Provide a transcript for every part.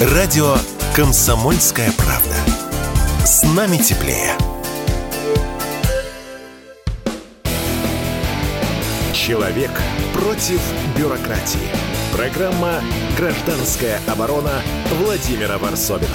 Радио «Комсомольская правда». С нами теплее. Человек против бюрократии. Программа «Гражданская оборона» Владимира Варсовина.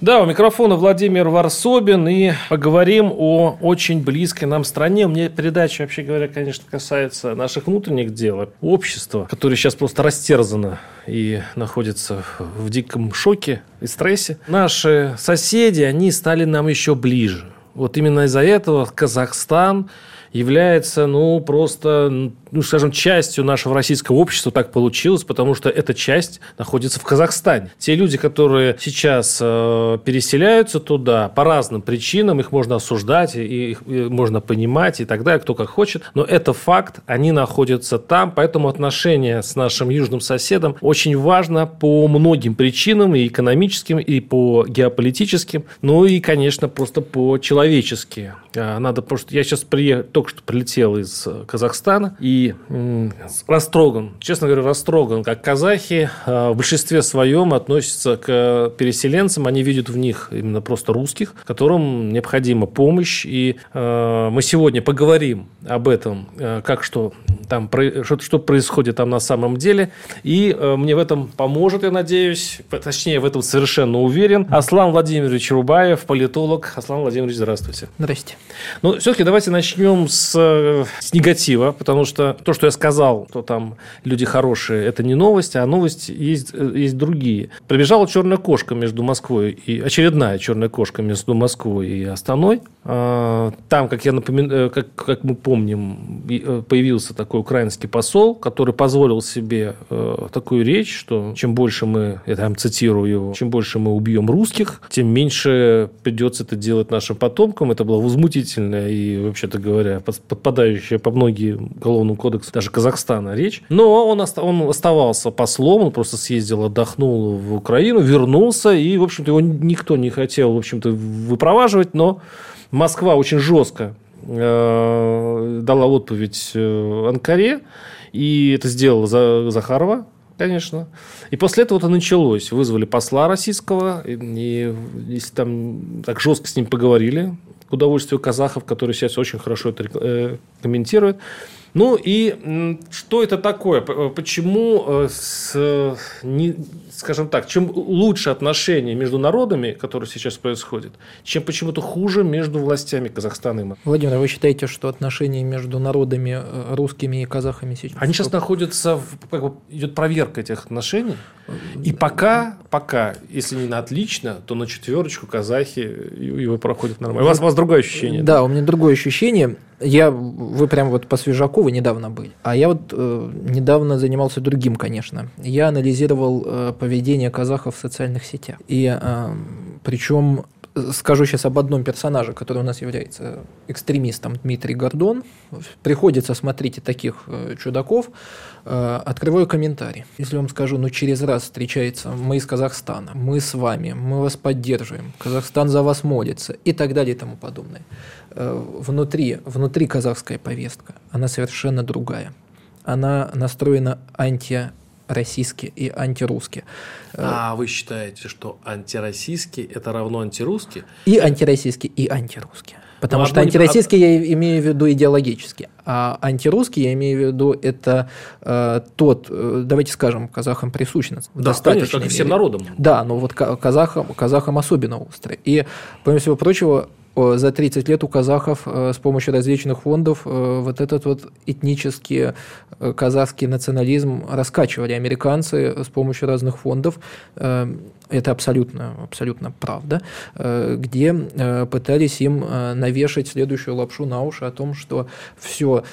Да, у микрофона Владимир Варсобин, и поговорим о очень близкой нам стране. У меня передача, вообще говоря, конечно, касается наших внутренних дел, общества, которое сейчас просто растерзано и находится в диком шоке и стрессе. Наши соседи, они стали нам еще ближе. Вот именно из-за этого Казахстан является, ну, просто ну, скажем, частью нашего российского общества так получилось, потому что эта часть находится в Казахстане. Те люди, которые сейчас э, переселяются туда по разным причинам, их можно осуждать, и их можно понимать и так далее, кто как хочет, но это факт, они находятся там, поэтому отношения с нашим южным соседом очень важно по многим причинам, и экономическим, и по геополитическим, ну и, конечно, просто по-человечески. Э, надо, что я сейчас приехал, только что прилетел из Казахстана, и растроган, честно говоря, растроган, как казахи э, в большинстве своем относятся к переселенцам, они видят в них именно просто русских, которым необходима помощь, и э, мы сегодня поговорим об этом, э, как что там, что, что происходит там на самом деле, и мне в этом поможет, я надеюсь, точнее, в этом совершенно уверен, Аслан Владимирович Рубаев, политолог. Аслан Владимирович, здравствуйте. Здрасте. Ну, все-таки давайте начнем с, с негатива, потому что то, что я сказал, что там люди хорошие, это не новость, а новость есть, есть другие. Пробежала черная кошка между Москвой и очередная черная кошка между Москвой и Астаной. А, там, как я напоминаю, э, как, как мы помним, э, появился такой украинский посол, который позволил себе э, такую речь, что чем больше мы, я там цитирую его, чем больше мы убьем русских, тем меньше придется это делать нашим потомкам. Это было возмутительно и, вообще-то говоря, подпадающая по многие уголовному кодексу даже Казахстана речь. Но он, он оставался послом, он просто съездил, отдохнул в Украину, вернулся, и, в общем-то, его никто не хотел, в общем-то, выпроваживать, но Москва очень жестко э, дала отповедь э, Анкаре, и это сделала Захарова, конечно. И после этого это началось. Вызвали посла российского, и если там так жестко с ним поговорили, к удовольствию казахов, которые сейчас очень хорошо это э, комментируют, ну и что это такое? Почему, э, с, не, скажем так, чем лучше отношения между народами, которые сейчас происходят, чем почему-то хуже между властями Казахстана и Москвы? Владимир, вы считаете, что отношения между народами э, русскими и казахами сейчас? Они сейчас находятся, в, как бы, идет проверка этих отношений. И пока, пока, если не на отлично, то на четверочку казахи его проходят нормально. У вас, у вас другое ощущение? Да, да, у меня другое ощущение. Я, вы прям вот по Свежаку вы недавно были. А я вот э, недавно занимался другим, конечно. Я анализировал э, поведение казахов в социальных сетях. И э, причем скажу сейчас об одном персонаже, который у нас является экстремистом, Дмитрий Гордон. Приходится, смотрите, таких э, чудаков. Э, открываю комментарий. Если вам скажу, ну через раз встречается мы из Казахстана, мы с вами, мы вас поддерживаем, Казахстан за вас молится и так далее и тому подобное. Э, внутри, внутри казахская повестка, она совершенно другая. Она настроена анти российский и антирусский. А вы считаете, что антироссийский это равно антирусский? И антироссийский, и антирусский. Потому ну, что антироссийский не... я имею в виду идеологически, а антирусский я имею в виду это э, тот, э, давайте скажем, казахам присущен да, достаточно. Конечно, как и всем народам. Да, но вот казахам, казахам особенно острый. И, помимо всего прочего, за 30 лет у казахов э, с помощью различных фондов э, вот этот вот этнический э, казахский национализм раскачивали американцы с помощью разных фондов. Это абсолютно, абсолютно правда, где пытались им навешать следующую лапшу на уши о том, что все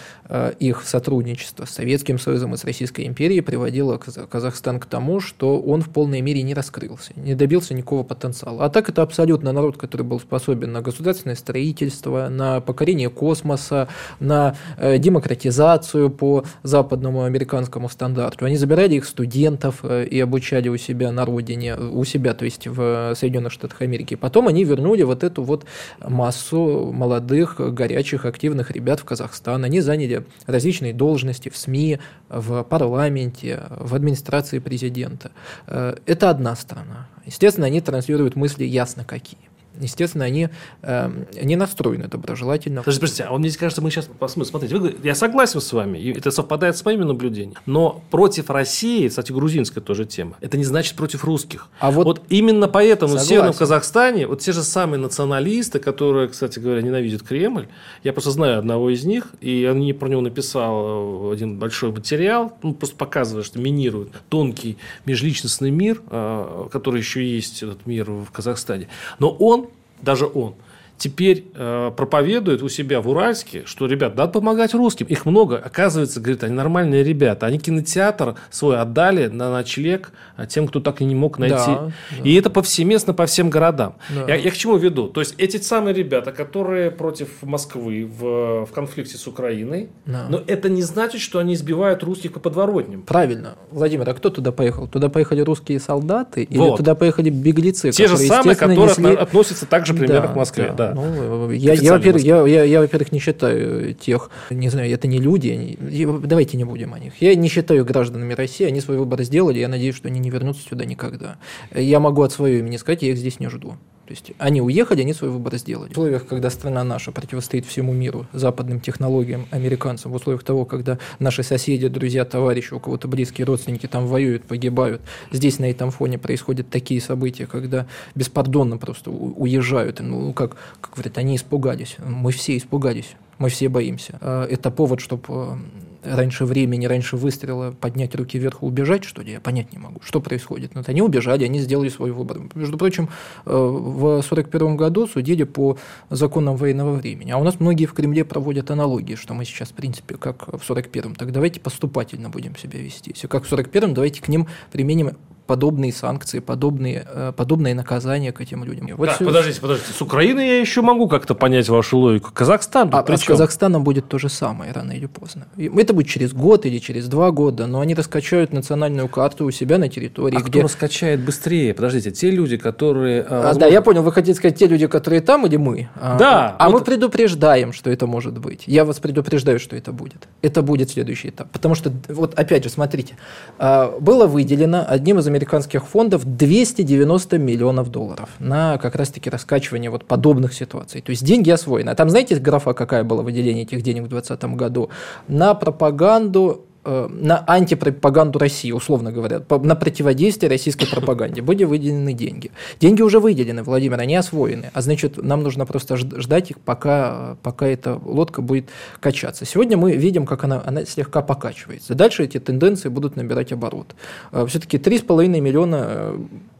их сотрудничество с Советским Союзом и с Российской империей приводило Казахстан к тому, что он в полной мере не раскрылся, не добился никакого потенциала. А так это абсолютно народ, который был способен на государство государственное строительство, на покорение космоса, на э, демократизацию по западному американскому стандарту. Они забирали их студентов э, и обучали у себя на родине, у себя, то есть в Соединенных Штатах Америки. Потом они вернули вот эту вот массу молодых, горячих, активных ребят в Казахстан. Они заняли различные должности в СМИ, в парламенте, в администрации президента. Э, это одна сторона. Естественно, они транслируют мысли ясно какие естественно, они э, не настроены доброжелательно. Подождите, подождите, а мне кажется, мы сейчас посмотрим. Смотрите, вы, я согласен с вами, и это совпадает с моими наблюдениями. Но против России, кстати, грузинская тоже тема, это не значит против русских. А вот, вот именно поэтому согласен. в Северном Казахстане вот те же самые националисты, которые, кстати говоря, ненавидят Кремль, я просто знаю одного из них, и он про него написал один большой материал, ну, просто показывает, что минирует тонкий межличностный мир, а, который еще есть, этот мир в Казахстане. Но он даже он – теперь э, проповедует у себя в Уральске, что, ребят, надо помогать русским. Их много. Оказывается, говорит, они нормальные ребята. Они кинотеатр свой отдали на ночлег а, тем, кто так и не мог найти. Да, да. И это повсеместно по всем городам. Да. Я, я к чему веду? То есть, эти самые ребята, которые против Москвы в, в конфликте с Украиной, да. но это не значит, что они избивают русских по подворотням. Правильно. Владимир, а кто туда поехал? Туда поехали русские солдаты или вот. туда поехали беглецы? Те же самые, которые несли... относятся также примерно да, к Москве. Да. Да. Ну, я, я, во-первых, я, я, я, во-первых, не считаю тех, не знаю, это не люди, давайте не будем о них. Я не считаю гражданами России, они свой выбор сделали, я надеюсь, что они не вернутся сюда никогда. Я могу от своего имени сказать, я их здесь не жду. То есть они уехали, они свой выбор сделали. В условиях, когда страна наша противостоит всему миру, западным технологиям, американцам, в условиях того, когда наши соседи, друзья, товарищи, у кого-то близкие родственники там воюют, погибают, здесь на этом фоне происходят такие события, когда беспардонно просто уезжают. Ну, как, как говорят, они испугались. Мы все испугались. Мы все боимся. А, это повод, чтобы э, раньше времени, раньше выстрела поднять руки вверх и убежать, что ли, я понять не могу. Что происходит? Вот они убежали, они сделали свой выбор. Между прочим, э, в 1941 году судили по законам военного времени. А у нас многие в Кремле проводят аналогии, что мы сейчас, в принципе, как в 1941. Так давайте поступательно будем себя вести. Если как в 1941, давайте к ним применим подобные санкции, подобные, э, подобные наказания к этим людям. Вот так, все... подождите, подождите. С Украины я еще могу как-то понять вашу логику. Казахстан а, а с Казахстаном будет то же самое рано или поздно. Это будет через год или через два года, но они раскачают национальную карту у себя на территории. А где... кто раскачает быстрее? Подождите, те люди, которые... А, возможно... Да, я понял, вы хотите сказать, те люди, которые там или мы? А, да. А вот... мы предупреждаем, что это может быть. Я вас предупреждаю, что это будет. Это будет следующий этап. Потому что, вот опять же, смотрите, а, было выделено одним из американских фондов 290 миллионов долларов на как раз-таки раскачивание вот подобных ситуаций. То есть деньги освоены. А там знаете графа, какая была выделение этих денег в 2020 году? На пропаганду на антипропаганду России, условно говоря, на противодействие российской пропаганде были выделены деньги. Деньги уже выделены, Владимир, они освоены. А значит, нам нужно просто ждать их, пока, пока эта лодка будет качаться. Сегодня мы видим, как она, она слегка покачивается. Дальше эти тенденции будут набирать оборот. Э, Все-таки 3,5 миллиона э,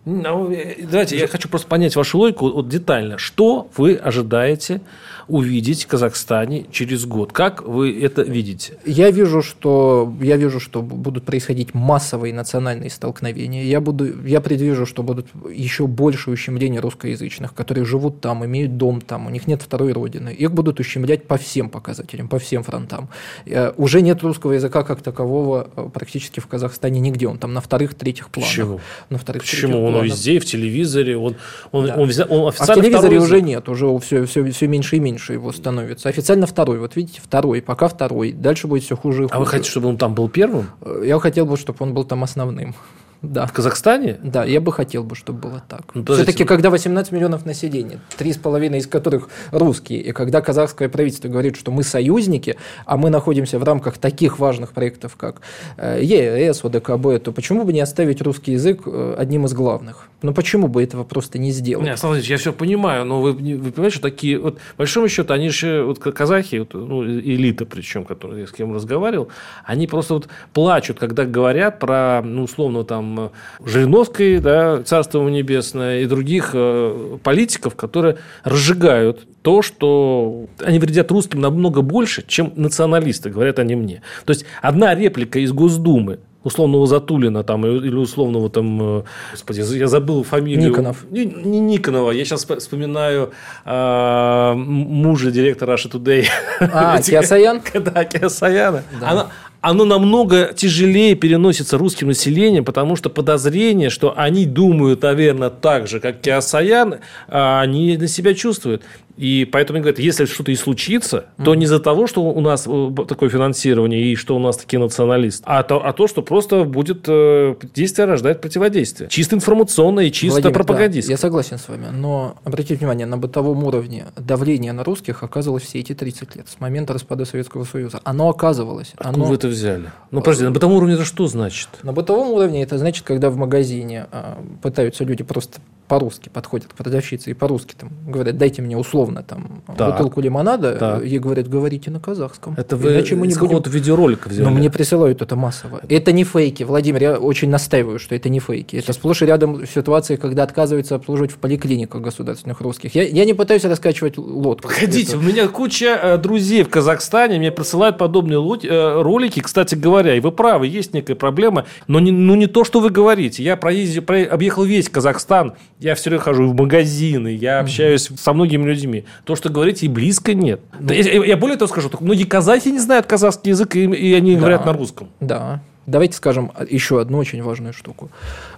ну, давайте, я хочу просто понять вашу логику вот детально. Что вы ожидаете увидеть в Казахстане через год? Как вы это видите? Я вижу, что, я вижу, что будут происходить массовые национальные столкновения. Я, буду, я предвижу, что будут еще больше ущемления русскоязычных, которые живут там, имеют дом там, у них нет второй родины. Их будут ущемлять по всем показателям, по всем фронтам. Э, уже нет русского языка как такового э, практически в Казахстане нигде. Он там на вторых, третьих планах. Почему? На вторых, Почему? Он везде, в телевизоре, он, он, да. он, он, официально А в телевизоре уже нет, уже все, все, все меньше и меньше меньше его становится. Официально второй. Вот видите, второй. Пока второй. Дальше будет все хуже и хуже. А вы хотите, чтобы он там был первым? Я хотел бы, чтобы он был там основным. Да. В Казахстане? Да, я бы хотел бы, чтобы было так. Ну, Все-таки, когда 18 миллионов населения, 3,5 из которых русские, и когда казахское правительство говорит, что мы союзники, а мы находимся в рамках таких важных проектов, как э, ЕС, ОДКБ, то почему бы не оставить русский язык э, одним из главных? Ну почему бы этого просто не сделать? Нет, смотрите, я все понимаю, но вы, вы понимаете, что такие, вот, по большому счету, они же, вот казахи, вот, ну, элита причем, которые с кем разговаривал, они просто вот плачут, когда говорят про, ну, условно, там, там Жириновской, да, Царство небесное, и других э, политиков, которые разжигают то, что они вредят русским намного больше, чем националисты, говорят они мне. То есть, одна реплика из Госдумы условного Затулина там, или условного там, э, господи, я забыл фамилию. Никонов. Не, не Никонова, я сейчас вспоминаю э, мужа директора Russia Today. А, Киасаян? Да, Киасаяна. Да. Она, оно намного тяжелее переносится русским населением, потому что подозрение, что они думают, наверное, так же, как Киасаян, а они на себя чувствуют. И поэтому говорят, если что-то и случится, mm-hmm. то не из-за того, что у нас э, такое финансирование и что у нас такие националисты, а то, а то что просто будет э, действие рождать противодействие. Чисто информационное и чисто Владимир, пропагандистское. Да, я согласен с вами, но обратите внимание, на бытовом уровне давление на русских оказывалось все эти 30 лет, с момента распада Советского Союза. Оно оказывалось. Откуда оно... вы это взяли? Ну, подожди, на бытовом уровне это что значит? На бытовом уровне это значит, когда в магазине а, пытаются люди просто по-русски подходят к продавщице и по-русски там говорят, дайте мне условно там так. бутылку лимонада, так. ей говорят, говорите на казахском. Это вы Иначе мы не из будем... видеоролика взяли? Но мне присылают это массово. Это не фейки, Владимир, я очень настаиваю, что это не фейки. Это сплошь и рядом ситуации, когда отказываются обслуживать в поликлиниках государственных русских. Я, я не пытаюсь раскачивать лодку. Погодите, это... у меня куча э, друзей в Казахстане, мне присылают подобные лод... э, ролики, кстати говоря, и вы правы, есть некая проблема, но не, ну, не то, что вы говорите. Я проездил, про... объехал весь Казахстан, я все время хожу в магазины, я общаюсь mm-hmm. со многими людьми. То, что говорите, и близко нет. Ну, я, я более того скажу, многие казахи не знают казахский язык, и, и они да, говорят на русском. Да. Давайте скажем еще одну очень важную штуку.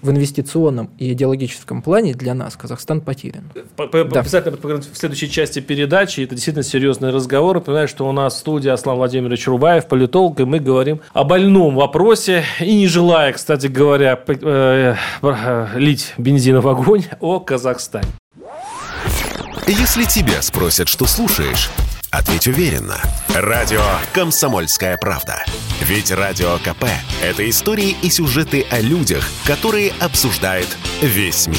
В инвестиционном и идеологическом плане для нас Казахстан потерян. Да. Обязательно поговорим в следующей части передачи. Это действительно серьезный разговор. Напоминаю, что у нас в студии Аслан Владимирович Рубаев, политолог, и мы говорим о больном вопросе. И не желая, кстати говоря, э, э, лить бензин в огонь о Казахстане. Если тебя спросят, что слушаешь, ответь уверенно. Радио «Комсомольская правда». Ведь Радио КП – это истории и сюжеты о людях, которые обсуждает весь мир.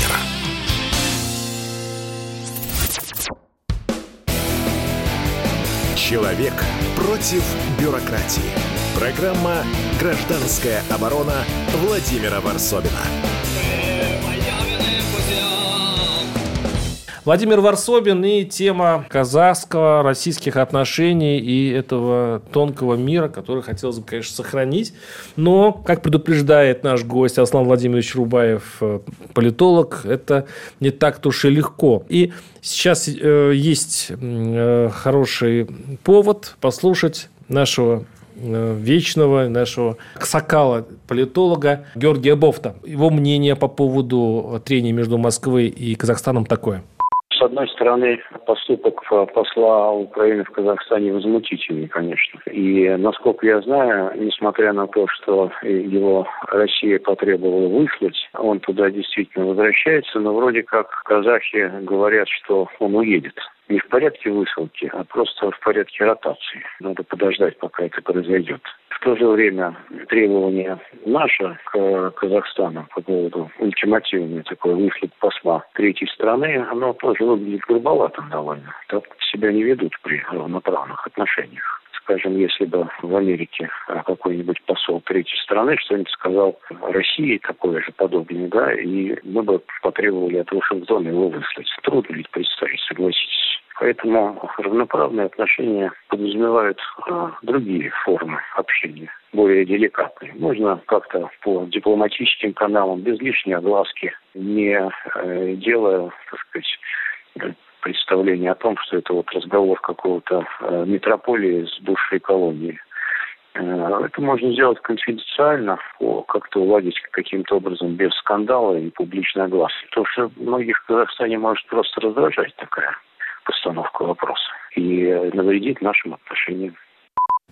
Человек против бюрократии. Программа «Гражданская оборона» Владимира Варсобина. Владимир Варсобин и тема казахского, российских отношений и этого тонкого мира, который хотелось бы, конечно, сохранить. Но, как предупреждает наш гость Аслан Владимирович Рубаев, э, политолог, это не так-то уж и легко. И сейчас э, есть э, хороший повод послушать нашего э, вечного нашего ксакала, политолога Георгия Бофта. Его мнение по поводу трения между Москвой и Казахстаном такое – с одной стороны, поступок посла Украины в Казахстане возмутительный, конечно. И, насколько я знаю, несмотря на то, что его Россия потребовала выслать, он туда действительно возвращается, но вроде как казахи говорят, что он уедет не в порядке высылки, а просто в порядке ротации. Надо подождать, пока это произойдет. В то же время требование наше к Казахстану по поводу ультимативной такой выслуг посла третьей страны, оно тоже выглядит грубоватым довольно. Так себя не ведут при равноправных отношениях скажем, если бы в Америке какой-нибудь посол третьей страны что-нибудь сказал России такое же подобное, да, и мы бы потребовали от Вашингтона его выслать. Трудно ведь представить, согласитесь. Поэтому равноправные отношения подразумевают а, другие формы общения, более деликатные. Можно как-то по дипломатическим каналам, без лишней огласки, не э, делая, так сказать, представления о том, что это вот разговор какого-то э, метрополии с бывшей колонией. Э, это можно сделать конфиденциально, как-то уладить каким-то образом без скандала и публичной огласки. То, что многих в Казахстане может просто раздражать такая постановка вопроса и навредить нашим отношениям.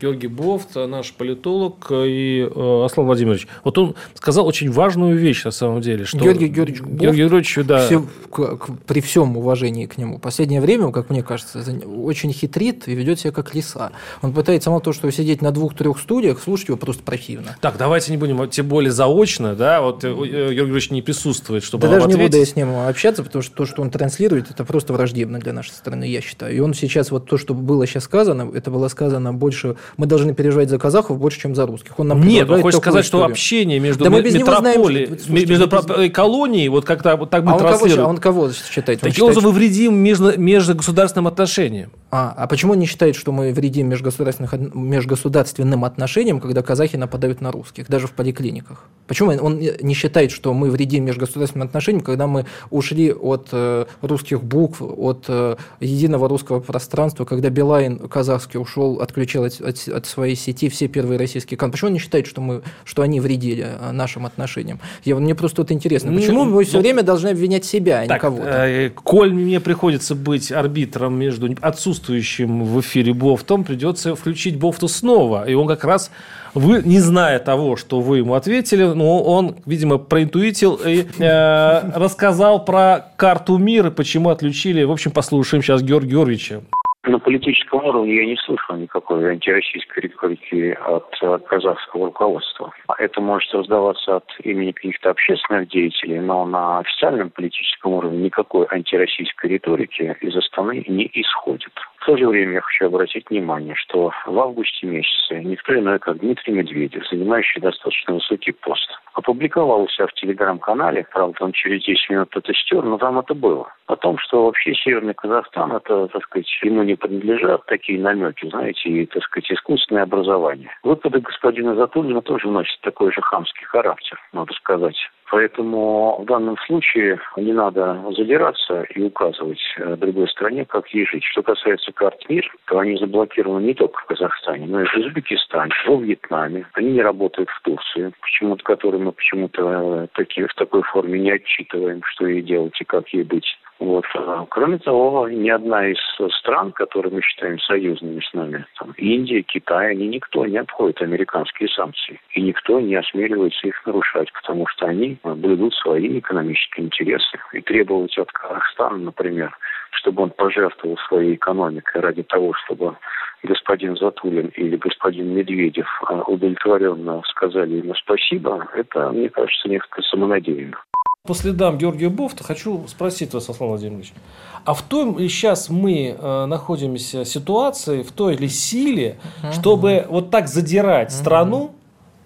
Георгий Бофт, наш политолог, и э, Аслан Владимирович. Вот он сказал очень важную вещь на самом деле. Что Георгий Георгиевич Бофт, Георгий Георгиевич, да. Все, к, к, при всем уважении к нему, последнее время, как мне кажется, очень хитрит и ведет себя как лиса. Он пытается мало того, что сидеть на двух-трех студиях, слушать его просто противно. Так, давайте не будем, тем более заочно, да, вот э, Георгий Георгиевич не присутствует, чтобы Да даже ответить. не буду я с ним общаться, потому что то, что он транслирует, это просто враждебно для нашей страны, я считаю. И он сейчас, вот то, что было сейчас сказано, это было сказано больше, мы должны переживать за казахов больше, чем за русских. Он нам Нет, он хочет сказать, историю. что общение между да метрополией, между без... колонией, вот как-то вот так мы а он, кого, а он кого считает? Таким образом, мы вредим между, между государственным отношениям. А, а почему он не считает, что мы вредим межгосударственным отношениям, когда казахи нападают на русских, даже в поликлиниках? Почему он не считает, что мы вредим межгосударственным отношениям, когда мы ушли от э, русских букв, от э, единого русского пространства, когда Билайн казахский ушел, отключил от, от, от своей сети все первые российские каналы? Почему он не считает, что, мы, что они вредили э, нашим отношениям? Я, мне просто вот интересно, почему ну, мы все ну, время должны обвинять себя, а так, не кого-то? Э, коль мне приходится быть арбитром между отсутствующим в эфире Бофтом, придется включить Бофту снова, и он как раз вы, не зная того, что вы ему ответили, но он, видимо, проинтуитил и э, рассказал про карту мира, почему отключили. В общем, послушаем сейчас Георгия Георгиевича. На политическом уровне я не слышал никакой антироссийской риторики от казахского руководства. Это может раздаваться от имени каких-то общественных деятелей, но на официальном политическом уровне никакой антироссийской риторики из Астаны не исходит. То же время я хочу обратить внимание, что в августе месяце никто иной, как Дмитрий Медведев, занимающий достаточно высокий пост, опубликовал у себя в телеграм-канале, правда, он через 10 минут это стер, но там это было, о том, что вообще Северный Казахстан, это, так сказать, ему не принадлежат такие намеки, знаете, и, так сказать, искусственное образование. Выпады господина Затулина тоже носят такой же хамский характер, надо сказать. Поэтому в данном случае не надо задираться и указывать э, другой стране, как ей жить. Что касается карт МИР, то они заблокированы не только в Казахстане, но и в Узбекистане, во Вьетнаме. Они не работают в Турции, почему-то, которые мы почему-то э, в такой форме не отчитываем, что ей делать и как ей быть. Вот. А, кроме того, ни одна из стран, которые мы считаем союзными с нами, там, Индия, Китай, они никто не обходит американские санкции. И никто не осмеливается их нарушать, потому что они блюдут свои экономические интересы. И требовать от Казахстана, например, чтобы он пожертвовал своей экономикой ради того, чтобы господин Затулин или господин Медведев а, удовлетворенно сказали ему спасибо, это, мне кажется, несколько самонадеянно. По следам Георгия Бофта хочу спросить вас, Аслан Владимирович, а в том ли сейчас мы э, находимся ситуации, в той ли силе, чтобы вот так задирать страну,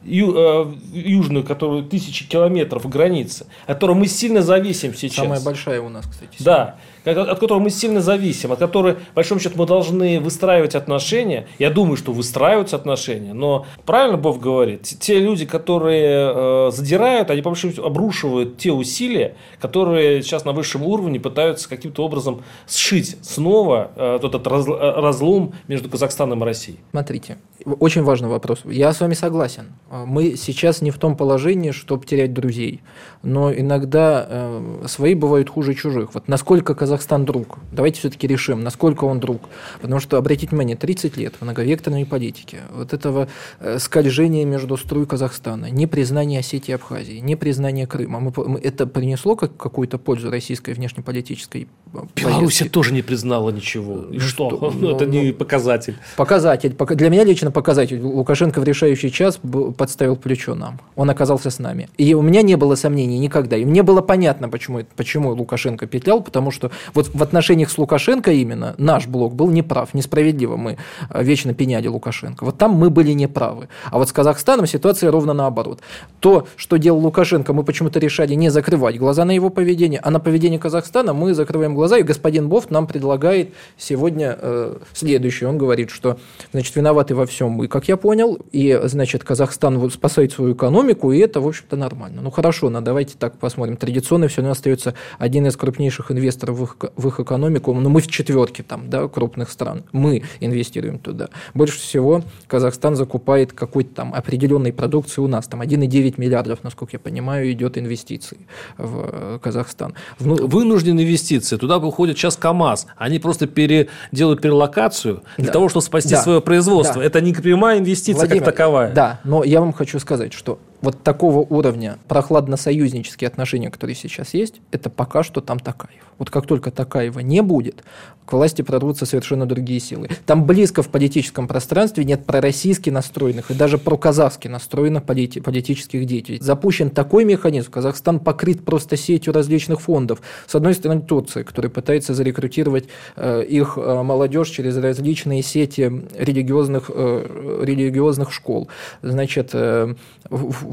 ю, э, южную, которую тысячи километров границы, от которой мы сильно зависим сейчас. Самая большая у нас, кстати. Да от которого мы сильно зависим, от которой, в большом счету, мы должны выстраивать отношения. Я думаю, что выстраиваются отношения, но правильно Бов говорит, те люди, которые э, задирают, они, по большому счету, обрушивают те усилия, которые сейчас на высшем уровне пытаются каким-то образом сшить снова э, этот э, разлом между Казахстаном и Россией. Смотрите, очень важный вопрос. Я с вами согласен. Мы сейчас не в том положении, чтобы терять друзей. Но иногда э, свои бывают хуже чужих. Вот насколько Казахстан друг? Давайте все-таки решим, насколько он друг. Потому что, обратите внимание, 30 лет многовекторной политике. Вот этого э, скольжения между струй Казахстана, непризнание Осетии и Абхазии, непризнание Крыма. Мы, мы, это принесло как, какую-то пользу российской внешнеполитической Беларусь тоже не признала ничего. И что? что? Ну, это не показатель. Показатель. Для меня лично показатель. Лукашенко в решающий час подставил плечо нам. Он оказался с нами. И у меня не было сомнений никогда. И мне было понятно, почему, почему Лукашенко петлял, потому что вот в отношениях с Лукашенко именно наш блок был неправ. Несправедливо мы э, вечно пеняли Лукашенко. Вот там мы были неправы. А вот с Казахстаном ситуация ровно наоборот. То, что делал Лукашенко, мы почему-то решали не закрывать глаза на его поведение, а на поведение Казахстана мы закрываем глаза. И господин Бофт нам предлагает сегодня э, следующее. Он говорит, что значит, виноваты во всем мы, как я понял, и значит, Казахстан спасает свою экономику, и это, в общем-то, нормально. Ну хорошо, но давайте так посмотрим. Традиционно все равно остается один из крупнейших инвесторов в их, в их экономику. Но мы в четверке там, да, крупных стран. Мы инвестируем туда. Больше всего Казахстан закупает какой-то там определенной продукции у нас. Там 1,9 миллиардов, насколько я понимаю, идет инвестиций в э, Казахстан. Вну... Вынужденные инвестиции. Туда уходит сейчас КАМАЗ. Они просто пере... делают перелокацию для да. того, чтобы спасти да. свое производство. Да. Это не прямая инвестиция Владимир, как таковая. Да, но я вам хочу сказать, что вот такого уровня прохладно-союзнические отношения, которые сейчас есть, это пока что там Такаев. Вот как только Такаева не будет, к власти прорвутся совершенно другие силы. Там близко в политическом пространстве нет пророссийски настроенных и даже проказахски настроенных полити- политических деятелей. Запущен такой механизм, Казахстан покрыт просто сетью различных фондов. С одной стороны, Турция, которая пытается зарекрутировать э, их э, молодежь через различные сети религиозных, э, религиозных школ. Значит, э,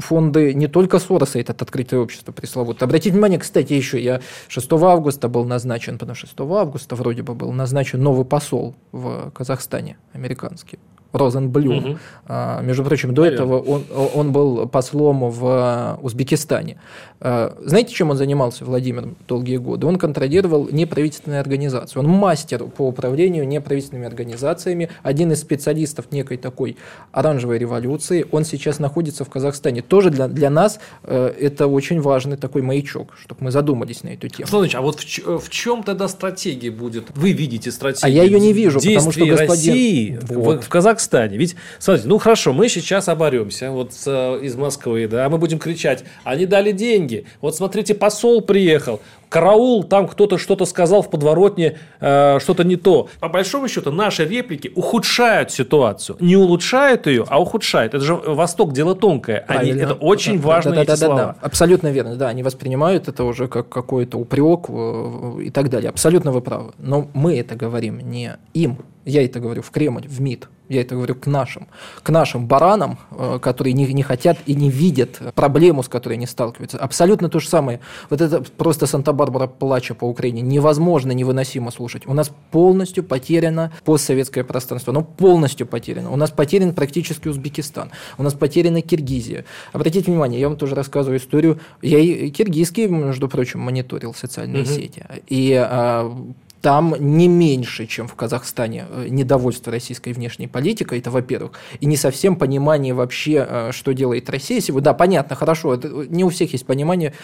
фонды не только Сороса, этот открытое общество пресловутое. Обратите внимание, кстати, еще я 6 августа был назначен, потому что 6 августа вроде бы был назначен новый посол в Казахстане, американский. Розенблюм. Угу. А, между прочим, до Наверное. этого он, он был послом в Узбекистане. А, знаете, чем он занимался, Владимир, долгие годы? Он контролировал неправительственные организации. Он мастер по управлению неправительственными организациями, один из специалистов некой такой оранжевой революции. Он сейчас находится в Казахстане. Тоже для, для нас э, это очень важный такой маячок, чтобы мы задумались на эту тему. Слушай, а вот в, в чем тогда стратегия будет? Вы видите стратегию? А я ее не вижу, потому что господин... России вот. в, в Казахстане Казахстане. Ведь, смотрите, ну хорошо, мы сейчас оборемся вот с, из Москвы, да, мы будем кричать, они дали деньги. Вот смотрите, посол приехал, караул, там кто-то что-то сказал в подворотне, э, что-то не то. По большому счету, наши реплики ухудшают ситуацию. Не улучшают ее, а ухудшают. Это же Восток дело тонкое. Они, это очень да, важные да, да, да, слова. Да, да. Абсолютно верно. Да, они воспринимают это уже как какой-то упрек э, и так далее. Абсолютно вы правы. Но мы это говорим не им. Я это говорю в Кремль, в МИД я это говорю к нашим, к нашим баранам, э, которые не, не хотят и не видят проблему, с которой они сталкиваются. Абсолютно то же самое. Вот это просто Санта-Барбара плача по Украине. Невозможно, невыносимо слушать. У нас полностью потеряно постсоветское пространство. Оно полностью потеряно. У нас потерян практически Узбекистан. У нас потеряна Киргизия. Обратите внимание, я вам тоже рассказываю историю. Я и киргизский, между прочим, мониторил социальные угу. сети. И а, там не меньше, чем в Казахстане, э, недовольство российской внешней политикой, это во-первых, и не совсем понимание вообще, э, что делает Россия сегодня. Да, понятно, хорошо, это, э, не у всех есть понимание,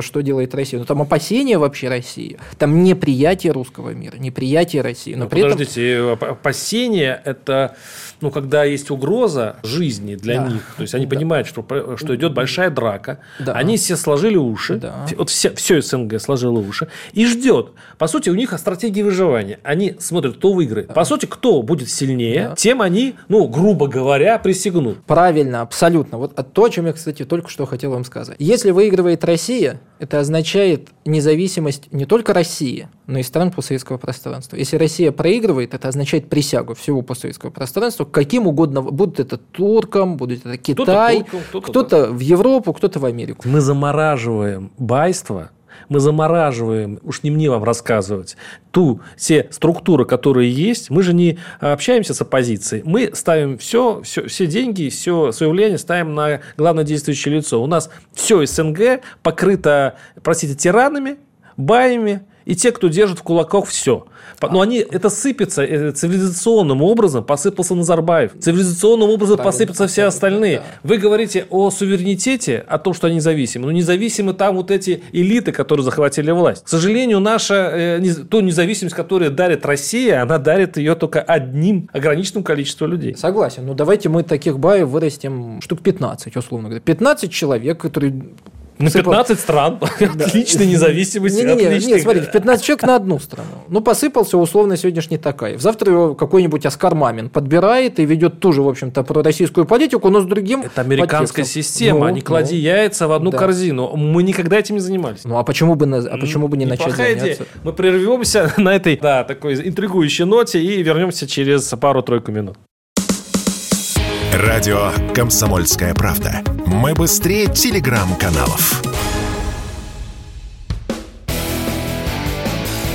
что делает Россия, но там опасения вообще России, там неприятие русского мира, неприятие России. Но ну, при подождите, этом... опасения – это, ну, когда есть угроза жизни для да. них, то есть они да. понимают, что, что идет большая драка, да. они все сложили уши, да. вот все, все СНГ сложило уши, и ждет. По сути, у них стратегии выживания. Они смотрят, кто выиграет. По сути, кто будет сильнее, да. тем они, ну, грубо говоря, присягнут. Правильно, абсолютно. Вот то, о чем я, кстати, только что хотел вам сказать. Если выигрывает Россия, это означает независимость не только России, но и стран постсоветского пространства. Если Россия проигрывает, это означает присягу всего постсоветского пространства, каким угодно, будут это туркам, будут это Китай, кто-то, кто-то, кто-то да. в Европу, кто-то в Америку. Мы замораживаем байство мы замораживаем, уж не мне вам рассказывать, ту, все структуры, которые есть. Мы же не общаемся с оппозицией. Мы ставим все, все, все деньги, все свое влияние ставим на главное действующее лицо. У нас все СНГ покрыто, простите, тиранами, баями, и те, кто держит в кулаках все. Но они, это сыпется э, цивилизационным образом, посыпался Назарбаев. Цивилизационным образом Правильно, посыпятся все остальные. Да. Вы говорите о суверенитете, о том, что они независимы. Но независимы там вот эти элиты, которые захватили власть. К сожалению, наша, э, ту независимость, которую дарит Россия, она дарит ее только одним ограниченным количеством людей. Согласен. Но давайте мы таких баев вырастим штук 15, условно говоря. 15 человек, которые на 15 стран. Отличная независимость. Не, не, не, не, смотрите, 15 человек на одну страну. Ну, посыпался условно сегодняшний Такаев. Завтра его какой-нибудь Оскар Мамин подбирает и ведет ту же, в общем-то, пророссийскую политику, но с другим Это американская система. Ну, не клади ну, яйца в одну да. корзину. Мы никогда этим не занимались. Ну, а почему бы, а почему бы не начать заняться? Идея. Мы прервемся на этой, да, такой интригующей ноте и вернемся через пару-тройку минут. Радио «Комсомольская правда». Мы быстрее телеграм-каналов.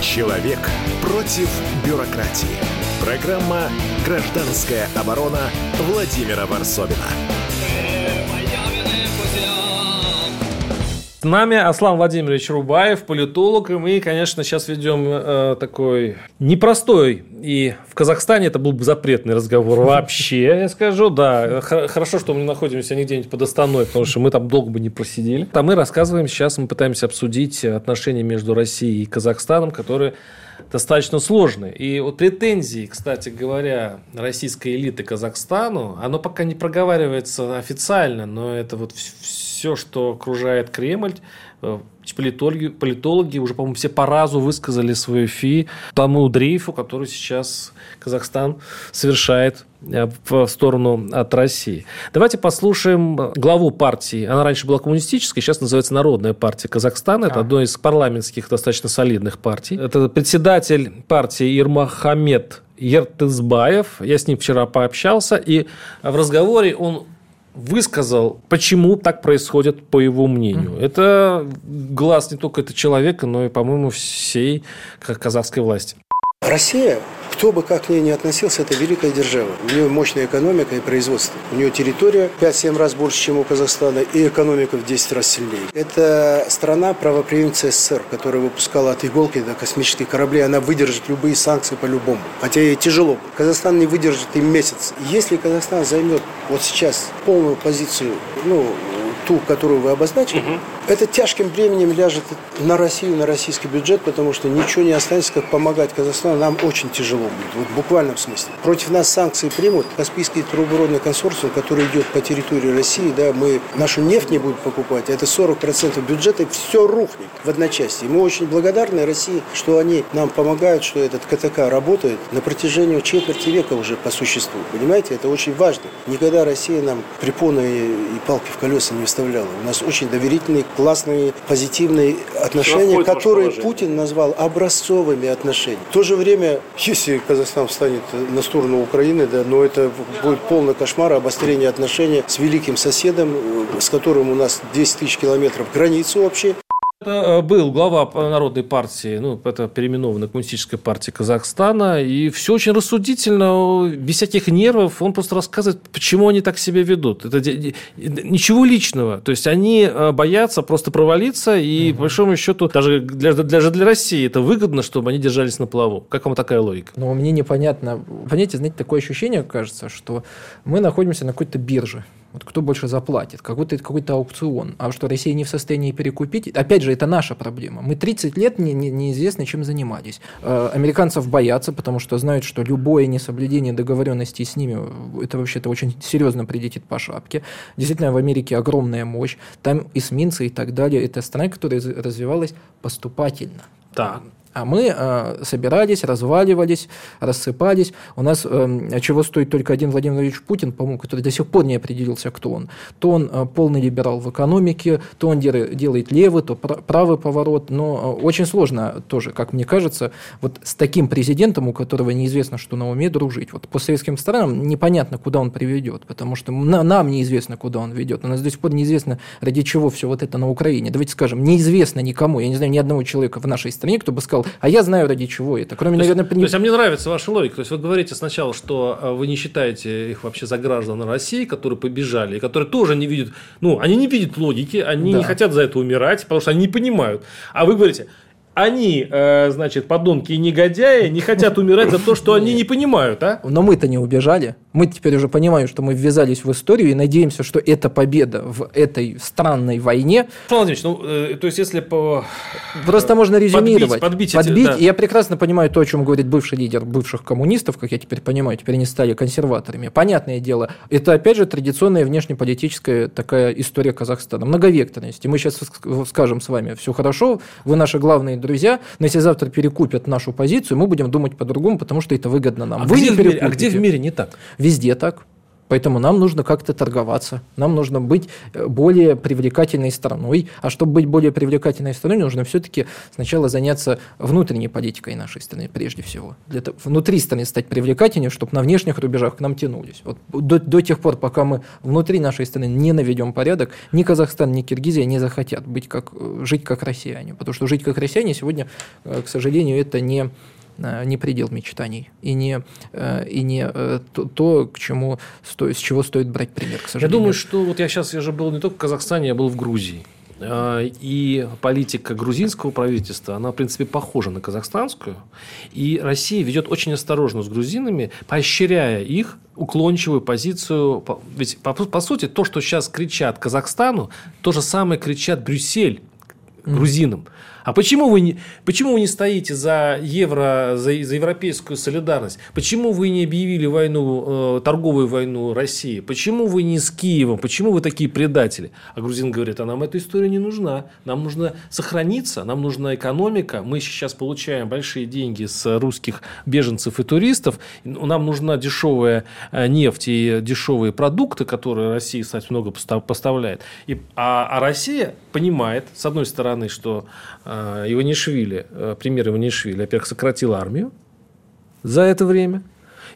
Человек против бюрократии. Программа «Гражданская оборона» Владимира Варсовина. С нами Аслан Владимирович Рубаев, политолог, и мы, конечно, сейчас ведем э, такой непростой, и в Казахстане это был бы запретный разговор вообще, я скажу, да. Хорошо, что мы находимся не где-нибудь под Астаной, потому что мы там долго бы не просидели. А мы рассказываем сейчас, мы пытаемся обсудить отношения между Россией и Казахстаном, которые достаточно сложные. И вот претензии, кстати говоря, российской элиты Казахстану, оно пока не проговаривается официально, но это вот все, что окружает Кремль, э, политологи, политологи уже, по-моему, все по разу высказали свою фи тому дрейфу, который сейчас Казахстан совершает э, в сторону от России. Давайте послушаем главу партии. Она раньше была коммунистической, сейчас называется Народная партия Казахстана. Это а. одно из парламентских достаточно солидных партий. Это председатель партии Ирмахамед Ертызбаев. Я с ним вчера пообщался, и в разговоре он высказал, почему так происходит, по его мнению. Mm-hmm. Это глаз не только этого человека, но и, по-моему, всей казахской власти. Россия кто бы как к ней ни относился, это великая держава. У нее мощная экономика и производство. У нее территория 5-7 раз больше, чем у Казахстана, и экономика в 10 раз сильнее. Это страна правоприемница СССР, которая выпускала от иголки до космических кораблей. Она выдержит любые санкции по-любому. Хотя ей тяжело. Казахстан не выдержит и месяц. Если Казахстан займет вот сейчас полную позицию, ну, ту, которую вы обозначили, угу. Это тяжким бременем ляжет на Россию, на российский бюджет, потому что ничего не останется, как помогать Казахстану. Нам очень тяжело будет, вот в буквальном смысле. Против нас санкции примут. Каспийский трубопроводный консорциум, который идет по территории России, да, мы нашу нефть не будем покупать, это 40% бюджета, все рухнет в одночасье. Мы очень благодарны России, что они нам помогают, что этот КТК работает на протяжении четверти века уже по существу. Понимаете, это очень важно. Никогда Россия нам препоны и палки в колеса не вставляла. У нас очень доверительные, классные, позитивные отношения, которые Путин назвал образцовыми отношениями. В то же время, если Казахстан встанет на сторону Украины, да, но это будет полный кошмар, обострение отношений с великим соседом, э, с которым у нас 10 тысяч километров границы общие. Это был глава Народной партии, ну, это переименованная коммунистическая партия Казахстана, и все очень рассудительно, без всяких нервов, он просто рассказывает, почему они так себя ведут. Это ничего личного, то есть они э, боятся просто провалиться, и, угу. по большому счету, даже для, даже для России это выгодно, чтобы они держались на плаву. Как вам такая логика? Ну, мне непонятно. Понимаете, знаете, такое ощущение, кажется, что мы находимся на какой-то бирже. Вот кто больше заплатит? Какой-то какой аукцион. А что Россия не в состоянии перекупить? Опять же, это наша проблема. Мы 30 лет не, не, неизвестно, чем занимались. Э, американцев боятся, потому что знают, что любое несоблюдение договоренностей с ними, это вообще-то очень серьезно прилетит по шапке. Действительно, в Америке огромная мощь. Там эсминцы и так далее. Это страна, которая развивалась поступательно. Так. А мы э, собирались, разваливались, рассыпались. У нас э, чего стоит только один Владимир Владимирович Путин, по-моему, который до сих пор не определился, кто он. То он э, полный либерал в экономике, то он делает левый, то правый поворот. Но э, очень сложно тоже, как мне кажется, вот с таким президентом, у которого неизвестно, что на уме, дружить. Вот по советским странам непонятно, куда он приведет, потому что на, нам неизвестно, куда он ведет. У нас до сих пор неизвестно, ради чего все вот это на Украине. Давайте скажем, неизвестно никому. Я не знаю ни одного человека в нашей стране, кто бы сказал, а я знаю, ради чего это. Кроме, то наверное... Есть, не... То есть, а мне нравится ваша логика. То есть, вы говорите сначала, что а, вы не считаете их вообще за граждан России, которые побежали, и которые тоже не видят, ну, они не видят логики, они да. не хотят за это умирать, потому что они не понимают. А вы говорите, они, э, значит, подонки и негодяи, не хотят умирать за то, что они не понимают, а? Но мы-то не убежали. Мы теперь уже понимаем, что мы ввязались в историю и надеемся, что эта победа в этой странной войне... Владимирович, ну, э, то есть, если по... Просто можно резюмировать. Подбить, подбить, подбить эти, да. Я прекрасно понимаю то, о чем говорит бывший лидер бывших коммунистов, как я теперь понимаю, теперь они стали консерваторами. Понятное дело, это, опять же, традиционная внешнеполитическая такая история Казахстана. Многовекторность. И мы сейчас скажем с вами, все хорошо, вы наши главные друзья, но если завтра перекупят нашу позицию, мы будем думать по-другому, потому что это выгодно нам. А, Вы где, в мире, а где в мире не так? Везде так. Поэтому нам нужно как-то торговаться, нам нужно быть э, более привлекательной страной. А чтобы быть более привлекательной страной, нужно все-таки сначала заняться внутренней политикой нашей страны прежде всего. Для того, внутри страны стать привлекательнее, чтобы на внешних рубежах к нам тянулись. Вот до, до тех пор, пока мы внутри нашей страны не наведем порядок, ни Казахстан, ни Киргизия не захотят быть как, э, жить как россияне. Потому что жить как россияне сегодня, э, к сожалению, это не не предел мечтаний и не, э, и не э, то, то, к чему сто, с чего стоит брать пример, к сожалению. Я думаю, что вот я сейчас, я же был не только в Казахстане, я был в Грузии. И политика грузинского правительства, она, в принципе, похожа на казахстанскую. И Россия ведет очень осторожно с грузинами, поощряя их уклончивую позицию. Ведь, по, по сути, то, что сейчас кричат Казахстану, то же самое кричат Брюссель грузинам. А почему вы не, почему вы не стоите за евро, за, за европейскую солидарность? Почему вы не объявили войну, э, торговую войну России? Почему вы не с Киевом? Почему вы такие предатели? А грузин говорит, а нам эта история не нужна. Нам нужно сохраниться, нам нужна экономика. Мы сейчас получаем большие деньги с русских беженцев и туристов. Нам нужна дешевая э, нефть и дешевые продукты, которые Россия, кстати, много поставляет. И, а, а Россия понимает, с одной стороны, что э, Иванишвили, э, премьер Иванишвили, во-первых, сократил армию за это время.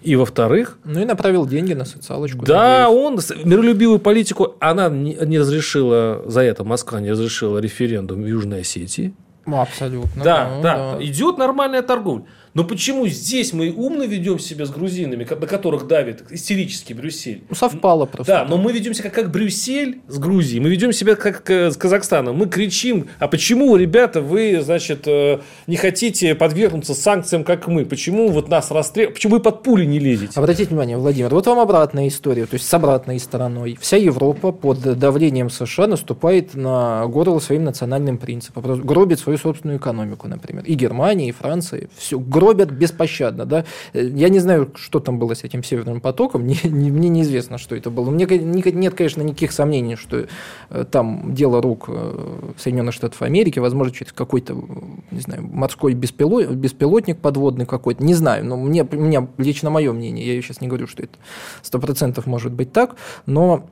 И во-вторых... Ну и направил деньги на социалочку. Да, он миролюбивую политику, она не, не разрешила, за это Москва не разрешила референдум в Южной Осетии. Ну, абсолютно. Да, ну, да, да. Идет нормальная торговля. Но почему здесь мы умно ведем себя с грузинами, на которых давит истерический Брюссель? Ну, совпало просто. Да, но мы ведем себя как Брюссель с Грузией, мы ведем себя как э, с Казахстаном. Мы кричим, а почему, ребята, вы, значит, э, не хотите подвергнуться санкциям, как мы? Почему вот нас расстреливают? Почему вы под пули не лезете? Обратите внимание, Владимир, вот вам обратная история, то есть с обратной стороной. Вся Европа под давлением США наступает на горло своим национальным принципам, гробит свою собственную экономику, например. И Германия, и Франция, все, гробят беспощадно. Да? Я не знаю, что там было с этим Северным потоком, не, не, мне неизвестно, что это было. Мне нет, конечно, никаких сомнений, что э, там дело рук э, Соединенных Штатов Америки, возможно, через какой-то, не знаю, морской беспилот, беспилотник подводный какой-то, не знаю, но мне, меня лично мое мнение, я сейчас не говорю, что это сто процентов может быть так, но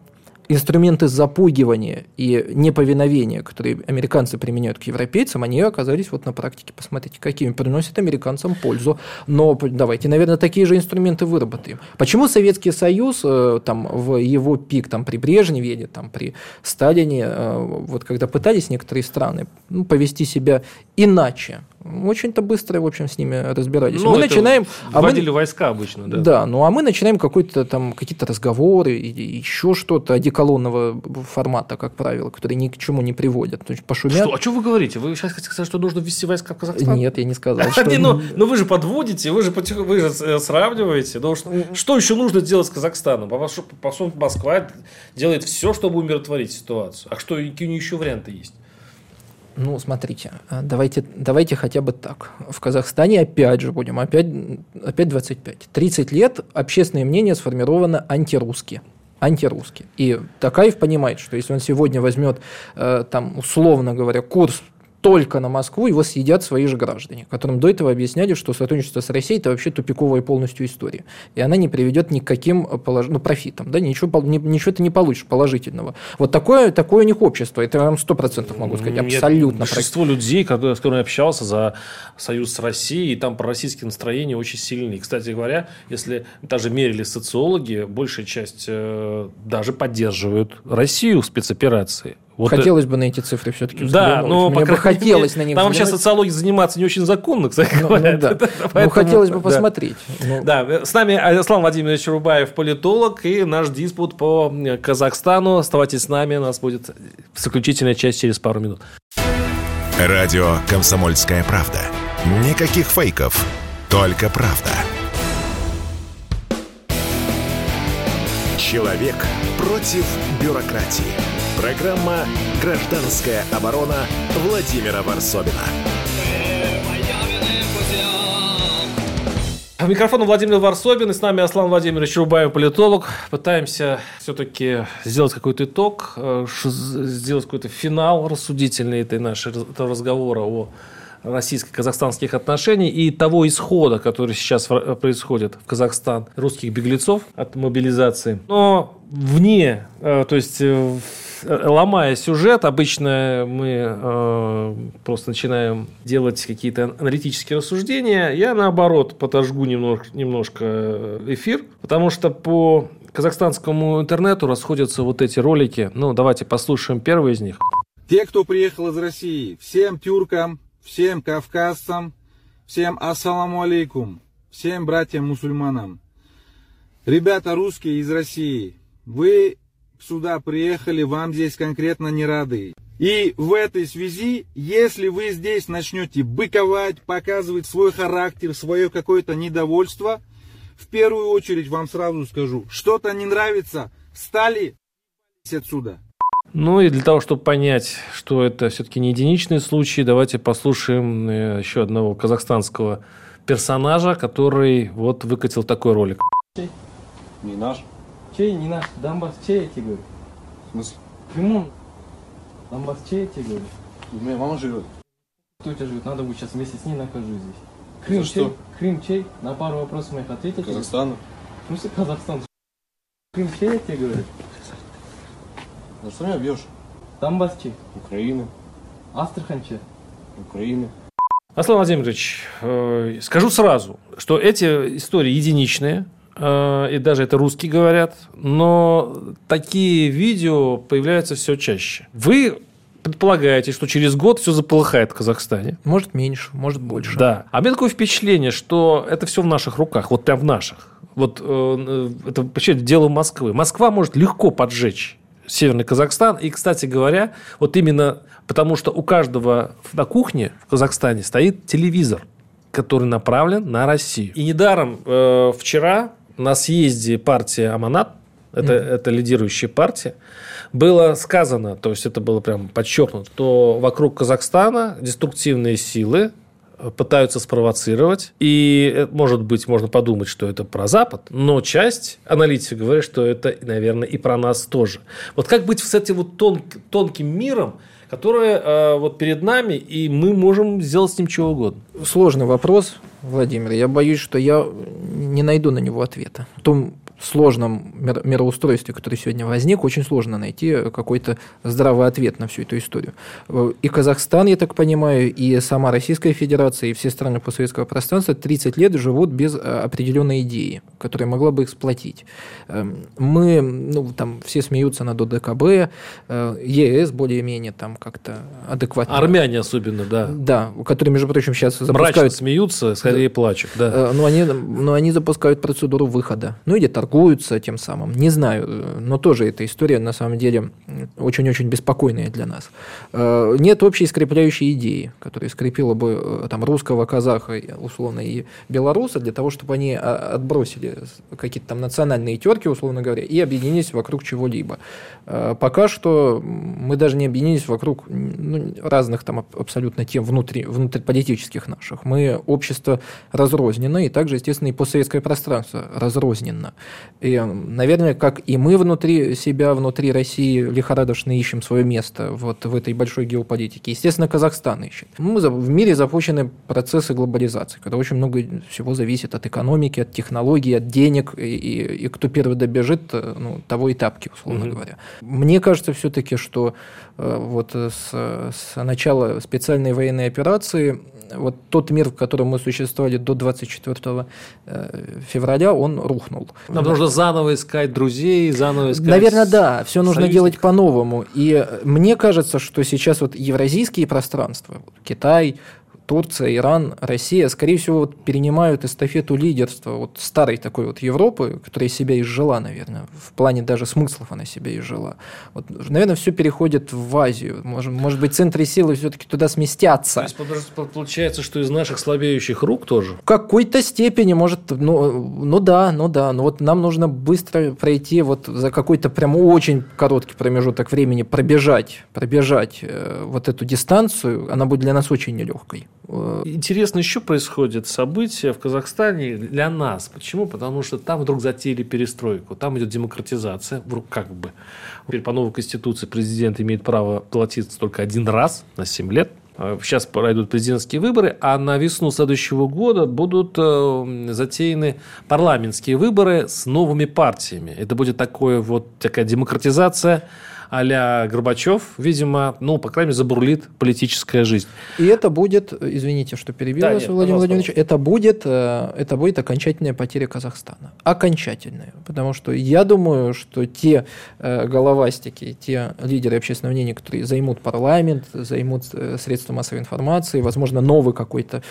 инструменты запугивания и неповиновения, которые американцы применяют к европейцам, они оказались вот на практике, посмотрите, какими приносят американцам пользу. Но давайте, наверное, такие же инструменты выработаем. Почему Советский Союз э, там, в его пик там, при Брежневе там, при Сталине, э, вот когда пытались некоторые страны ну, повести себя иначе, очень-то быстро, в общем, с ними разбирались. Ну, мы начинаем... Вводили а мы, войска обычно, да. Да, ну а мы начинаем какой-то там, какие-то разговоры, еще что-то одеколонного формата, как правило, которые ни к чему не приводят. То есть пошумят. Что? А что вы говорите? Вы сейчас хотите сказать, что нужно ввести войска в Казахстан? Нет, я не сказал. Что... Не, ну, ну вы же подводите, вы же, вы же э, сравниваете. Ну, что, еще нужно делать с Казахстаном? По, по Москва делает все, чтобы умиротворить ситуацию. А что, какие у нее еще варианты есть? Ну, смотрите, а, давайте, давайте хотя бы так. В Казахстане опять же будем, опять, опять 25. 30 лет общественное мнение сформировано антирусски антирусский. И Такаев понимает, что если он сегодня возьмет, э, там, условно говоря, курс только на Москву, его съедят свои же граждане, которым до этого объясняли, что сотрудничество с Россией – это вообще тупиковая полностью история. И она не приведет ни к каким полож... ну, профитам, да, ничего, ничего ты не получишь положительного. Вот такое, такое у них общество, это я вам сто процентов могу сказать, абсолютно. Большинство людей, с которыми я общался за союз с Россией, и там пророссийские настроения очень сильные. Кстати говоря, если даже мерили социологи, большая часть э, даже поддерживают Россию в спецоперации. Вот хотелось это... бы на эти цифры все-таки. Да, но Мне бы хотелось на них Там вообще социологией заниматься не очень законно, кстати ну, говоря. Ну, да. Поэтому, ну, хотелось бы посмотреть. Да. Ну. да, с нами Аслан Владимирович Рубаев, политолог, и наш диспут по Казахстану. Оставайтесь с нами, у нас будет заключительная часть через пару минут. Радио «Комсомольская правда». Никаких фейков, только правда. Человек против бюрократии. Программа «Гражданская оборона» Владимира Варсобина. В микрофон Владимир Варсобин, с нами Аслан Владимирович Рубаев, политолог. Пытаемся все-таки сделать какой-то итог, э, сделать какой-то финал рассудительный этой нашего разговора о российско-казахстанских отношений и того исхода, который сейчас происходит в Казахстан русских беглецов от мобилизации. Но вне, э, то есть э, ломая сюжет, обычно мы э, просто начинаем делать какие-то аналитические рассуждения. Я, наоборот, подожгу немножко, немножко эфир, потому что по казахстанскому интернету расходятся вот эти ролики. Ну, давайте послушаем первый из них. Те, кто приехал из России, всем тюркам, всем кавказцам, всем ассаламу алейкум, всем братьям-мусульманам. Ребята русские из России, вы сюда приехали, вам здесь конкретно не рады. И в этой связи, если вы здесь начнете быковать, показывать свой характер, свое какое-то недовольство, в первую очередь вам сразу скажу, что-то не нравится, стали отсюда. Ну и для того, чтобы понять, что это все-таки не единичный случай, давайте послушаем э, еще одного казахстанского персонажа, который вот выкатил такой ролик. Не наш. Чей не наш? Донбасс чей, я тебе говорю? В смысле? Крымон. Донбасс чей, я тебе говорю? У меня мама живет. Кто у тебя живет? Надо будет сейчас вместе с ней накажу здесь. Крым За чей? что? Крым чей? На пару вопросов моих ответите. Казахстана. В смысле Казахстан? Крым чей, я тебе говорю? За что меня бьешь? Донбасс чей? Украина. Астрахань чей? Аслан Владимирович, э, скажу сразу, что эти истории единичные, и даже это русские говорят, но такие видео появляются все чаще. Вы предполагаете, что через год все заполыхает в Казахстане. Может меньше, может больше. Да. А у меня такое впечатление, что это все в наших руках, вот прям в наших. Вот э, это вообще дело Москвы. Москва может легко поджечь Северный Казахстан. И, кстати говоря, вот именно потому, что у каждого на кухне в Казахстане стоит телевизор, который направлен на Россию. И недаром э, вчера на съезде партии Аманат, это, mm-hmm. это лидирующая партия, было сказано, то есть это было прям подчеркнуто, что вокруг Казахстана деструктивные силы пытаются спровоцировать. И, э, может быть, можно подумать, что это про Запад, но часть аналитиков говорит, что это, наверное, и про нас тоже. Вот как быть с этим вот тон, тонким миром, которое э, вот перед нами, и мы можем сделать с ним чего угодно? Сложный вопрос, Владимир. Я боюсь, что я не найду на него ответа. В том сложном мироустройстве, которое сегодня возник, очень сложно найти какой-то здравый ответ на всю эту историю. И Казахстан, я так понимаю, и сама Российская Федерация, и все страны постсоветского пространства 30 лет живут без э, определенной идеи, которая могла бы эксплуатить. Эм, мы, ну, там, все смеются над ОДКБ, э, ЕС более-менее там как-то адекватно. Армяне особенно, да. Да, которые, между прочим, сейчас запускают... Мрачно смеются, скорее да. плачут, да. Э, но они, но они запускают процедуру выхода. Ну, или торгуются тем самым. Не знаю, но тоже эта история на самом деле очень-очень беспокойная для нас. Э, нет общей скрепляющей идеи, которая скрепила бы э, там, русского, казаха, условно, и белоруса для того, чтобы они а, отбросили какие-то там национальные терки, условно говоря, и объединились вокруг чего-либо. Э, пока что мы даже не объединились вокруг ну, разных там абсолютно тем внутри, внутриполитических наших. Мы общество разрознено, и также, естественно, и постсоветское пространство разрозненно. И, наверное, как и мы внутри себя, внутри России лихорадочно ищем свое место вот в этой большой геополитике. Естественно, Казахстан ищет. Мы, в мире запущены процессы глобализации, когда очень много всего зависит от экономики, от технологий, от денег, и, и, и кто первый добежит, э, ну, того и тапки, условно mm-hmm. говоря. Мне кажется все-таки, что э, вот с, с начала специальной военной операции вот тот мир, в котором мы существовали до 24 э, февраля, он рухнул. Нам да. нужно заново искать друзей, заново искать... Наверное, да, все нужно делать по-новому. И мне кажется, что сейчас вот евразийские пространства, Китай, Турция, Иран, Россия, скорее всего, вот перенимают эстафету лидерства вот старой такой вот Европы, которая себя изжила, наверное, в плане даже смыслов она себя изжила. Вот, наверное, все переходит в Азию. Может, может быть, центры силы все-таки туда сместятся. То есть, получается, что из наших слабеющих рук тоже? В какой-то степени, может, ну, ну да, ну да. Но вот нам нужно быстро пройти вот за какой-то прям очень короткий промежуток времени пробежать, пробежать э, вот эту дистанцию. Она будет для нас очень нелегкой. Э, интересно еще происходит события в Казахстане для нас. Почему? Потому что там вдруг затеяли перестройку. Там идет демократизация. Вдруг как бы. Теперь по новой конституции президент имеет право платиться только один раз на 7 лет. Сейчас пройдут президентские выборы, а на весну следующего года будут э, затеяны парламентские выборы с новыми партиями. Это будет такое вот такая демократизация а-ля Горбачев, видимо, ну, по крайней мере, забурлит политическая жизнь. И это будет, извините, что перебил да, вас, нет, Владимир Владимирович, это будет, э, это будет окончательная потеря Казахстана. Окончательная. Потому что я думаю, что те э, головастики, те лидеры общественного мнения, которые займут парламент, займут э, средства массовой информации, возможно, новый какой-то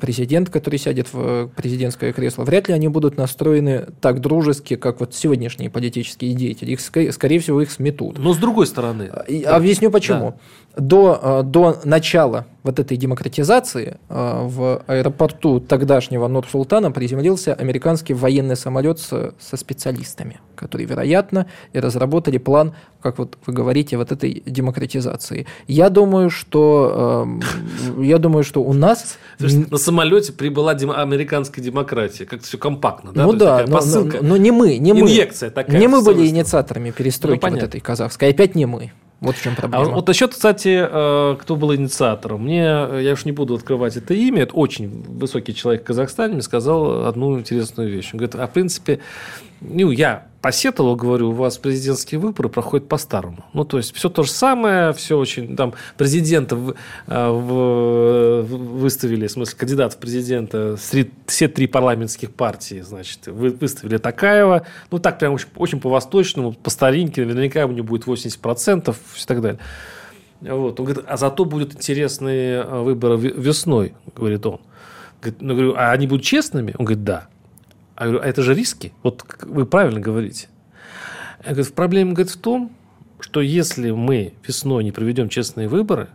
президент, который сядет в президентское кресло, вряд ли они будут настроены так дружески, как вот сегодняшние политические деятели. Их, скорее всего, их сметут. Но с другой стороны. Объясню почему. Да. До, э, до начала вот этой демократизации в аэропорту тогдашнего Нур-Султана приземлился американский военный самолет со, со специалистами, которые, вероятно, и разработали план, как вот вы говорите, вот этой демократизации. Я думаю, что, э, я думаю, что у нас... на самолете прибыла дем... американская демократия. Как-то все компактно, да? Ну да, но, но, но не мы, не мы. Инъекция такая. Не мы были инициаторами перестройки ну, вот этой казахской, опять не мы. Вот в чем проблема. А вот насчет, кстати, э, кто был инициатором. Мне, я уж не буду открывать это имя, это очень высокий человек в Казахстане, мне сказал одну интересную вещь. Он говорит, а в принципе, ну, я посетовал, говорю, у вас президентские выборы проходят по-старому. Ну, то есть, все то же самое, все очень... Там президента в, э, в, выставили, в смысле, кандидат в президента, все три парламентских партии, значит, вы, выставили Такаева. Ну, так прям очень, очень по-восточному, по старинке, наверняка у него будет 80% и так далее. Вот. Он говорит, а зато будут интересные э, выборы весной, говорит он. Говорит, ну, говорю, а они будут честными? Он говорит, да. А говорю, а это же риски. Вот вы правильно говорите. Я говорю, проблема говорит, в том, что если мы весной не проведем честные выборы,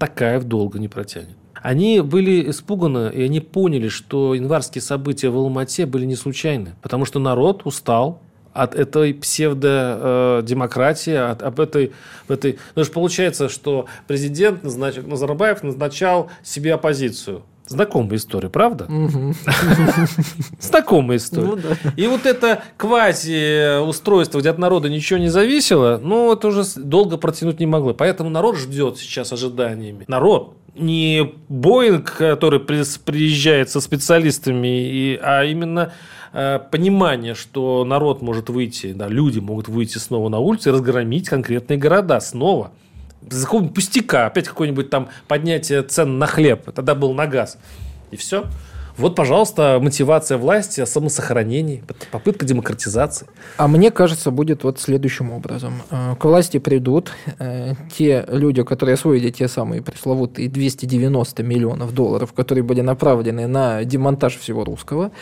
Такаев долго не протянет. Они были испуганы, и они поняли, что январские события в Алмате были не случайны, потому что народ устал от этой псевдодемократии, от, об этой, в этой... Ну, же получается, что президент назнач... Назарбаев назначал себе оппозицию. Знакомая история, правда? Знакомая история. Ну. И вот это квази-устройство, где от народа ничего не зависело, ну, это уже долго протянуть не могло. Поэтому народ ждет сейчас ожиданиями. Народ, не Боинг, который приезжает со специалистами, а именно э, понимание, что народ может выйти, да, люди могут выйти снова на улицу и разгромить конкретные города снова за какого-нибудь пустяка, опять какое-нибудь там поднятие цен на хлеб, тогда был на газ. И все. Вот, пожалуйста, мотивация власти, самосохранение, попытка демократизации. А мне кажется, будет вот следующим образом. Э, к власти придут э, те люди, которые освоили те самые пресловутые 290 миллионов долларов, которые были направлены на демонтаж всего русского.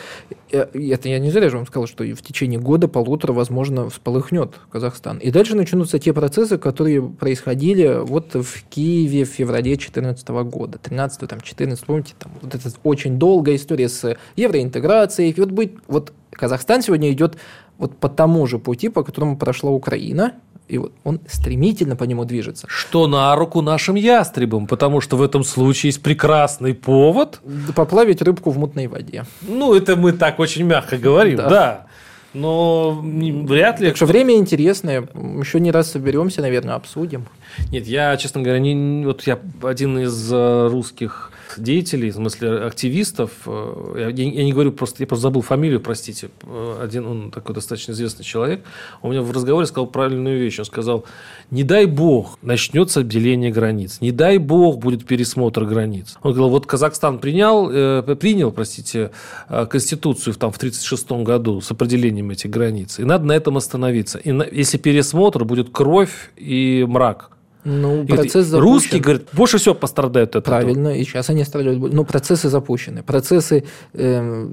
Э, это я не зря же вам сказал, что в течение года, полутора, возможно, всполыхнет Казахстан. И дальше начнутся те процессы, которые происходили вот в Киеве в феврале 2014 года. 13 там, 14 помните, там вот это очень долгая история с евроинтеграцией. И вот, будет, вот Казахстан сегодня идет вот по тому же пути, по которому прошла Украина, и вот он стремительно по нему движется. Что на руку нашим ястребам, потому что в этом случае есть прекрасный повод... Поплавить рыбку в мутной воде. Ну, это мы так очень мягко говорим, да. да. Но вряд ли... Так что время интересное. Еще не раз соберемся, наверное, обсудим. Нет, я, честно говоря, не, вот я один из э, русских деятелей, в смысле активистов, э, я, не говорю просто, я просто забыл фамилию, простите, э, один, он такой достаточно известный человек, он мне в разговоре сказал правильную вещь, он сказал, не дай бог начнется обделение границ, не дай бог будет пересмотр границ. Он говорил, вот Казахстан принял, э, принял, простите, конституцию там, в 1936 году с определением этих границ, и надо на этом остановиться. И если пересмотр, будет кровь и мрак. Ну, и процесс запущен. Русские, говорят, больше всего пострадают от Правильно, этого. и сейчас они страдают. Но процессы запущены. Процессы э,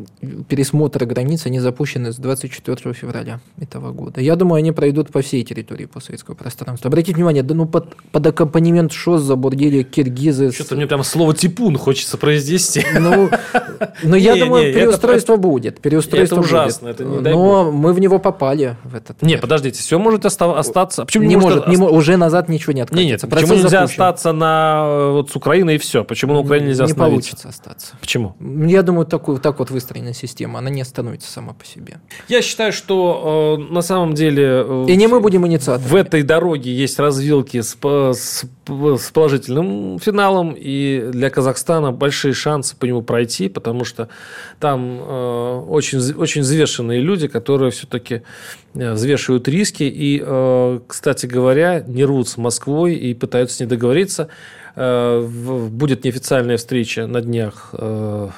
пересмотра границ, они запущены с 24 февраля этого года. Я думаю, они пройдут по всей территории постсоветского пространства. Обратите внимание, да ну под, под аккомпанемент ШОС забурдили киргизы. Что-то мне прямо слово «типун» хочется произнести. Ну, но я думаю, переустройство будет. Переустройство это ужасно. Это не Но мы в него попали. В этот не, подождите, все может остаться. Почему не может? Уже назад ничего не. Нет, почему нельзя запущен. остаться на, э, вот, с Украиной и все? Почему на Украине нельзя Не получится остаться. Почему? Я думаю, такой, так вот выстроена система, она не остановится сама по себе. Я считаю, что э, на самом деле... Э, и не мы будем инициаторами. В этой дороге есть развилки с, с, с положительным финалом, и для Казахстана большие шансы по нему пройти, потому что там э, очень, очень взвешенные люди, которые все-таки э, взвешивают риски и, э, кстати говоря, не рвут с Москвой и пытаются не договориться. Э, будет неофициальная встреча на днях э,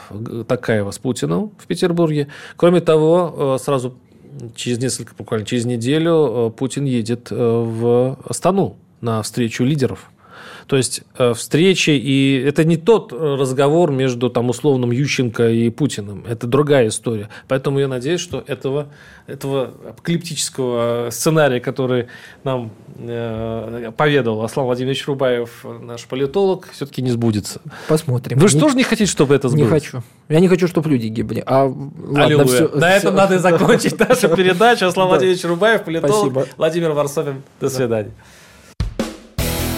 Такаева с Путиным в Петербурге. Кроме того, э, сразу через несколько, буквально через неделю Путин едет в Астану на встречу лидеров. То есть э, встречи, и это не тот разговор между там условным Ющенко и Путиным, это другая история. Поэтому я надеюсь, что этого, этого апокалиптического сценария, который нам э, поведал Аслан Владимирович Рубаев, наш политолог, все-таки не сбудется. Посмотрим. Вы же тоже не хотите, чтобы это сбылось? Не хочу. Я не хочу, чтобы люди гибли. А, ладно, все, На все. этом надо закончить нашу передачу. Аслан Владимирович Рубаев, политолог. Владимир Варсовин. До свидания.